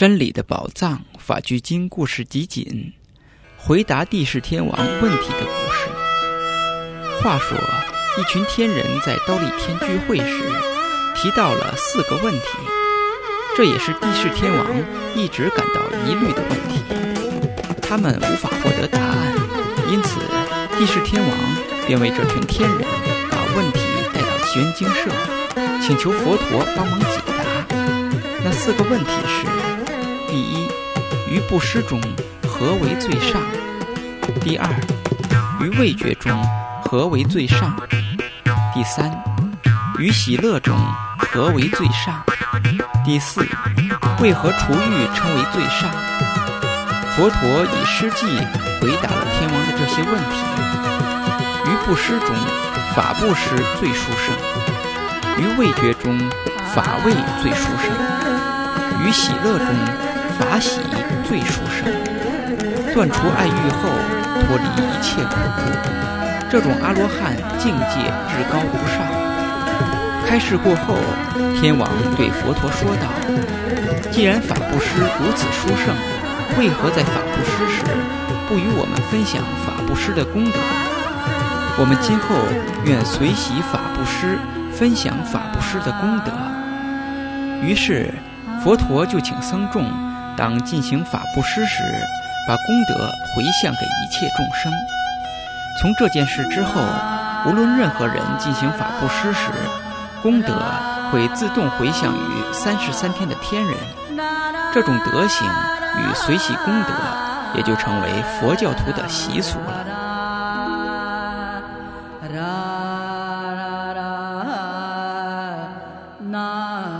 真理的宝藏法句经故事集锦，回答帝释天王问题的故事。话说，一群天人在刀立天聚会时，提到了四个问题，这也是帝释天王一直感到疑虑的问题。他们无法获得答案，因此帝释天王便为这群天人把问题带到奇缘精舍，请求佛陀帮忙解答。那四个问题是。第一，于布施中何为最上？第二，于味觉中何为最上？第三，于喜乐中何为最上？第四，为何厨欲称为最上？佛陀以诗记回答了天王的这些问题。于布施中，法布施最殊胜；于味觉中，法味最殊胜；于喜乐中。法喜最殊胜，断除爱欲后脱离一切苦。这种阿罗汉境界至高无上。开示过后，天王对佛陀说道：“既然法布施如此殊胜，为何在法布施时不与我们分享法布施的功德？我们今后愿随喜法布施，分享法布施的功德。”于是，佛陀就请僧众。当进行法布施时，把功德回向给一切众生。从这件事之后，无论任何人进行法布施时，功德会自动回向于三十三天的天人。这种德行与随喜功德，也就成为佛教徒的习俗了。那。